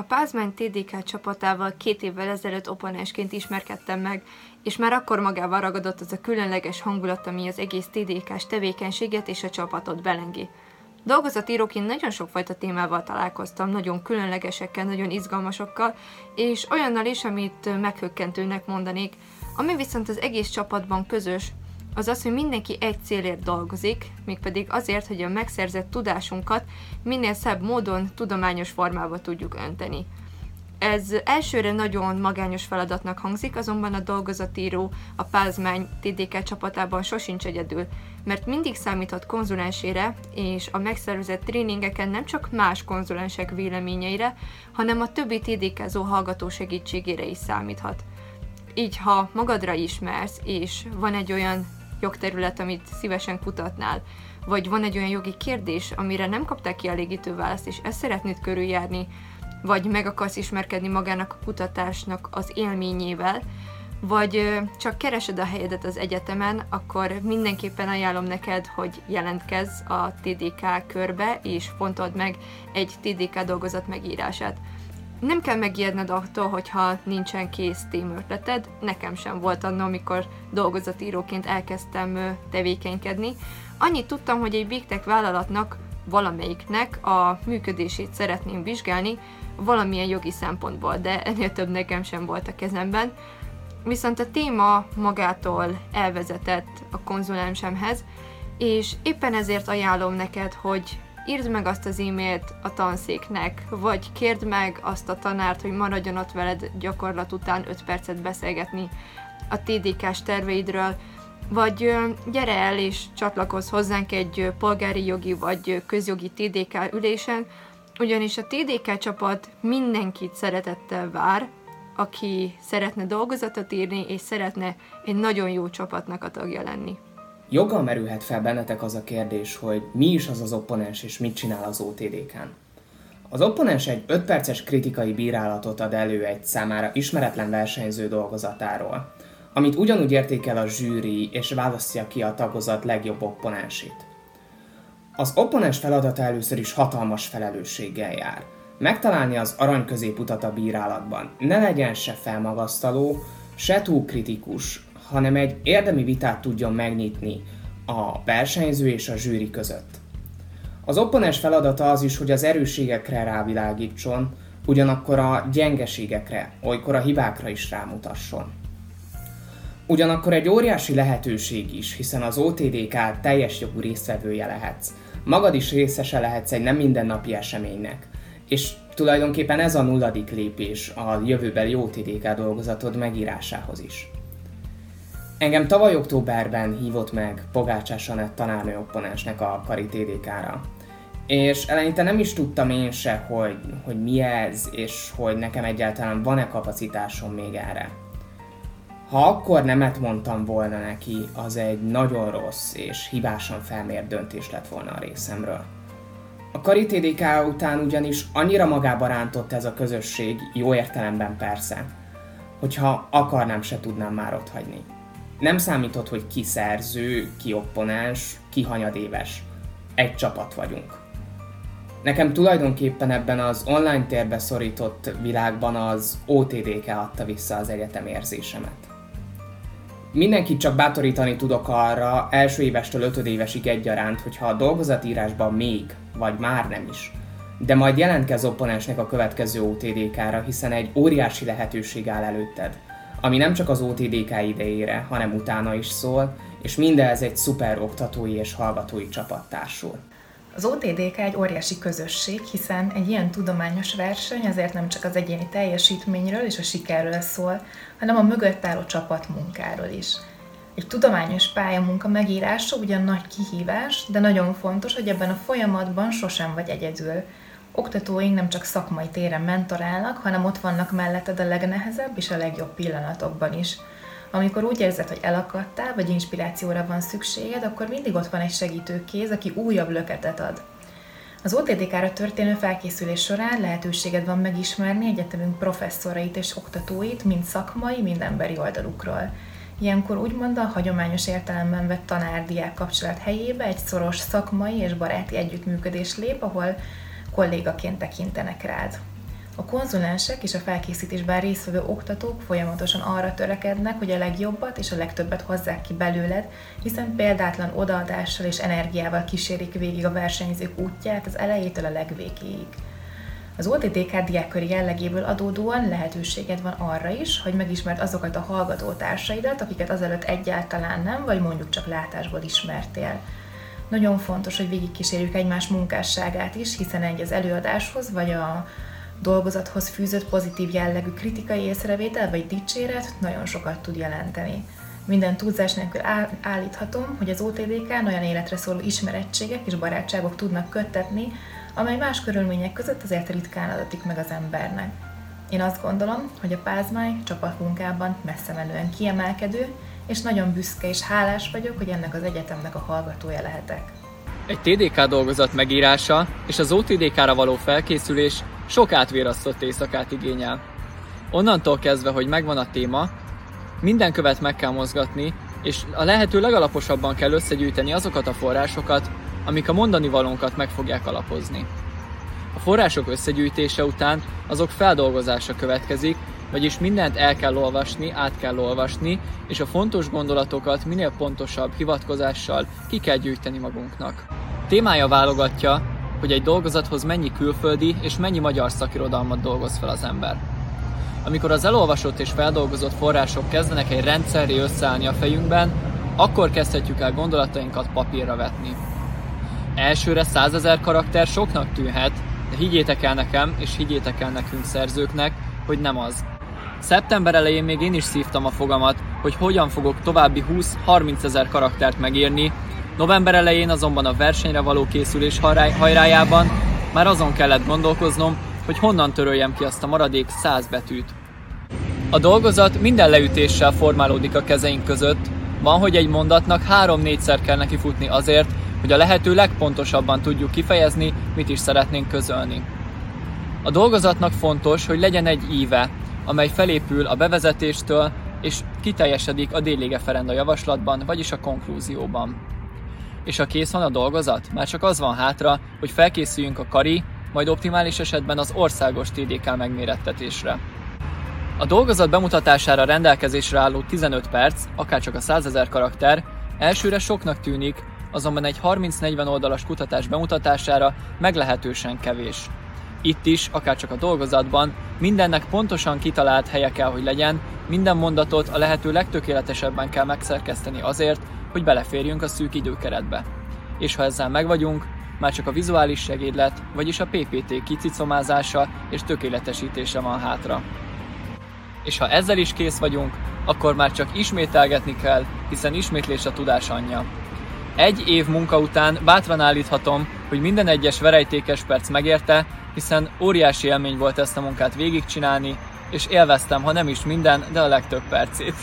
A Pázmány TDK csapatával két évvel ezelőtt oponensként ismerkedtem meg, és már akkor magával ragadott az a különleges hangulat, ami az egész TDK-s tevékenységet és a csapatot belengi. Dolgozatíróként nagyon sokfajta témával találkoztam, nagyon különlegesekkel, nagyon izgalmasokkal, és olyannal is, amit meghökkentőnek mondanék, ami viszont az egész csapatban közös, az az, hogy mindenki egy célért dolgozik, mégpedig azért, hogy a megszerzett tudásunkat minél szebb módon, tudományos formába tudjuk önteni. Ez elsőre nagyon magányos feladatnak hangzik, azonban a dolgozatíró a Pázmány TDK csapatában sosincs egyedül, mert mindig számíthat konzulensére, és a megszervezett tréningeken nem csak más konzulensek véleményeire, hanem a többi TDK-zó hallgató segítségére is számíthat. Így, ha magadra ismersz, és van egy olyan jogterület, amit szívesen kutatnál, vagy van egy olyan jogi kérdés, amire nem kapták kielégítő választ, és ezt szeretnéd körüljárni, vagy meg akarsz ismerkedni magának a kutatásnak az élményével, vagy csak keresed a helyedet az egyetemen, akkor mindenképpen ajánlom neked, hogy jelentkezz a TDK körbe, és fontold meg egy TDK dolgozat megírását. Nem kell megijedned attól, hogyha nincsen kész témötleted, nekem sem volt annó, amikor dolgozatíróként elkezdtem tevékenykedni. Annyit tudtam, hogy egy Big Tech vállalatnak valamelyiknek a működését szeretném vizsgálni, valamilyen jogi szempontból, de ennél több nekem sem volt a kezemben. Viszont a téma magától elvezetett a konzulensemhez, és éppen ezért ajánlom neked, hogy írd meg azt az e-mailt a tanszéknek, vagy kérd meg azt a tanárt, hogy maradjon ott veled gyakorlat után 5 percet beszélgetni a TDK-s terveidről, vagy gyere el és csatlakozz hozzánk egy polgári jogi vagy közjogi TDK ülésen, ugyanis a TDK csapat mindenkit szeretettel vár, aki szeretne dolgozatot írni, és szeretne egy nagyon jó csapatnak a tagja lenni. Joggal merülhet fel bennetek az a kérdés, hogy mi is az az opponens, és mit csinál az OTDK-n. Az opponens egy 5 perces kritikai bírálatot ad elő egy számára ismeretlen versenyző dolgozatáról, amit ugyanúgy értékel a zsűri, és választja ki a tagozat legjobb opponensét. Az opponens feladata először is hatalmas felelősséggel jár. Megtalálni az arany középutat a bírálatban. Ne legyen se felmagasztaló, se túl kritikus, hanem egy érdemi vitát tudjon megnyitni a versenyző és a zsűri között. Az opponens feladata az is, hogy az erősségekre rávilágítson, ugyanakkor a gyengeségekre, olykor a hibákra is rámutasson. Ugyanakkor egy óriási lehetőség is, hiszen az OTDK teljes jogú résztvevője lehetsz. Magad is részese lehetsz egy nem mindennapi eseménynek. És tulajdonképpen ez a nulladik lépés a jövőbeli OTDK dolgozatod megírásához is. Engem tavaly októberben hívott meg Pogácsás Anett tanárnő opponensnek a Kari TDK-ra. És eleinte nem is tudtam én se, hogy, hogy mi ez, és hogy nekem egyáltalán van-e kapacitásom még erre. Ha akkor nemet mondtam volna neki, az egy nagyon rossz és hibásan felmért döntés lett volna a részemről. A Kari TDK után ugyanis annyira magába rántott ez a közösség, jó értelemben persze, hogyha akarnám se tudnám már ott hagyni. Nem számított, hogy ki szerző, ki opponens, ki hanyadéves. Egy csapat vagyunk. Nekem tulajdonképpen ebben az online térbe szorított világban az OTDK adta vissza az egyetem érzésemet. Mindenkit csak bátorítani tudok arra első évestől ötödévesig egyaránt, hogyha a dolgozatírásban még, vagy már nem is, de majd jelentkez opponensnek a következő OTDK-ra, hiszen egy óriási lehetőség áll előtted – ami nem csak az OTDK idejére, hanem utána is szól, és mindez egy szuper oktatói és hallgatói csapat társul. Az OTDK egy óriási közösség, hiszen egy ilyen tudományos verseny azért nem csak az egyéni teljesítményről és a sikerről szól, hanem a mögött álló csapatmunkáról is. Egy tudományos pályamunka megírása ugyan nagy kihívás, de nagyon fontos, hogy ebben a folyamatban sosem vagy egyedül oktatóink nem csak szakmai téren mentorálnak, hanem ott vannak melletted a legnehezebb és a legjobb pillanatokban is. Amikor úgy érzed, hogy elakadtál, vagy inspirációra van szükséged, akkor mindig ott van egy segítő kéz, aki újabb löketet ad. Az OTDK-ra történő felkészülés során lehetőséged van megismerni egyetemünk professzorait és oktatóit, mind szakmai, mind emberi oldalukról. Ilyenkor úgymond a hagyományos értelemben vett tanár-diák kapcsolat helyébe egy szoros szakmai és baráti együttműködés lép, ahol kollégaként tekintenek rád. A konzulensek és a felkészítésben résztvevő oktatók folyamatosan arra törekednek, hogy a legjobbat és a legtöbbet hozzák ki belőled, hiszen példátlan odaadással és energiával kísérik végig a versenyzők útját az elejétől a legvégéig. Az OTTK diákköri jellegéből adódóan lehetőséged van arra is, hogy megismerd azokat a hallgatótársaidat, akiket azelőtt egyáltalán nem, vagy mondjuk csak látásból ismertél. Nagyon fontos, hogy végigkísérjük egymás munkásságát is, hiszen egy az előadáshoz, vagy a dolgozathoz fűzött pozitív jellegű kritikai észrevétel vagy dicséret nagyon sokat tud jelenteni. Minden túlzás nélkül állíthatom, hogy az OTDK olyan életre szóló ismerettségek és barátságok tudnak köttetni, amely más körülmények között azért ritkán adatik meg az embernek. Én azt gondolom, hogy a Pázmány csapatmunkában messze menően kiemelkedő, és nagyon büszke és hálás vagyok, hogy ennek az egyetemnek a hallgatója lehetek. Egy TDK dolgozat megírása és az OTDK-ra való felkészülés sok átvérasztott éjszakát igényel. Onnantól kezdve, hogy megvan a téma, minden követ meg kell mozgatni, és a lehető legalaposabban kell összegyűjteni azokat a forrásokat, amik a mondani valónkat meg fogják alapozni. A források összegyűjtése után azok feldolgozása következik, vagyis mindent el kell olvasni, át kell olvasni, és a fontos gondolatokat minél pontosabb hivatkozással ki kell gyűjteni magunknak. Témája válogatja, hogy egy dolgozathoz mennyi külföldi és mennyi magyar szakirodalmat dolgoz fel az ember. Amikor az elolvasott és feldolgozott források kezdenek egy rendszerré összeállni a fejünkben, akkor kezdhetjük el gondolatainkat papírra vetni. Elsőre százezer karakter soknak tűnhet, de higgyétek el nekem, és higgyétek el nekünk szerzőknek, hogy nem az. Szeptember elején még én is szívtam a fogamat, hogy hogyan fogok további 20-30 ezer karaktert megírni, november elején azonban a versenyre való készülés hajrájában már azon kellett gondolkoznom, hogy honnan töröljem ki azt a maradék 100 betűt. A dolgozat minden leütéssel formálódik a kezeink között, van, hogy egy mondatnak három-négyszer kell neki futni azért, hogy a lehető legpontosabban tudjuk kifejezni, mit is szeretnénk közölni. A dolgozatnak fontos, hogy legyen egy íve, amely felépül a bevezetéstől, és kiteljesedik a délége ferenda javaslatban, vagyis a konklúzióban. És ha kész van a dolgozat, már csak az van hátra, hogy felkészüljünk a kari, majd optimális esetben az országos TDK megmérettetésre. A dolgozat bemutatására rendelkezésre álló 15 perc, akárcsak a 100 ezer karakter, elsőre soknak tűnik, azonban egy 30-40 oldalas kutatás bemutatására meglehetősen kevés. Itt is, akárcsak a dolgozatban, mindennek pontosan kitalált helye kell, hogy legyen, minden mondatot a lehető legtökéletesebben kell megszerkeszteni azért, hogy beleférjünk a szűk időkeretbe. És ha ezzel megvagyunk, már csak a vizuális segédlet, vagyis a PPT kicicomázása és tökéletesítése van hátra. És ha ezzel is kész vagyunk, akkor már csak ismételgetni kell, hiszen ismétlés a tudás anyja. Egy év munka után bátran állíthatom, hogy minden egyes verejtékes perc megérte, hiszen óriási élmény volt ezt a munkát végigcsinálni, és élveztem, ha nem is minden, de a legtöbb percét.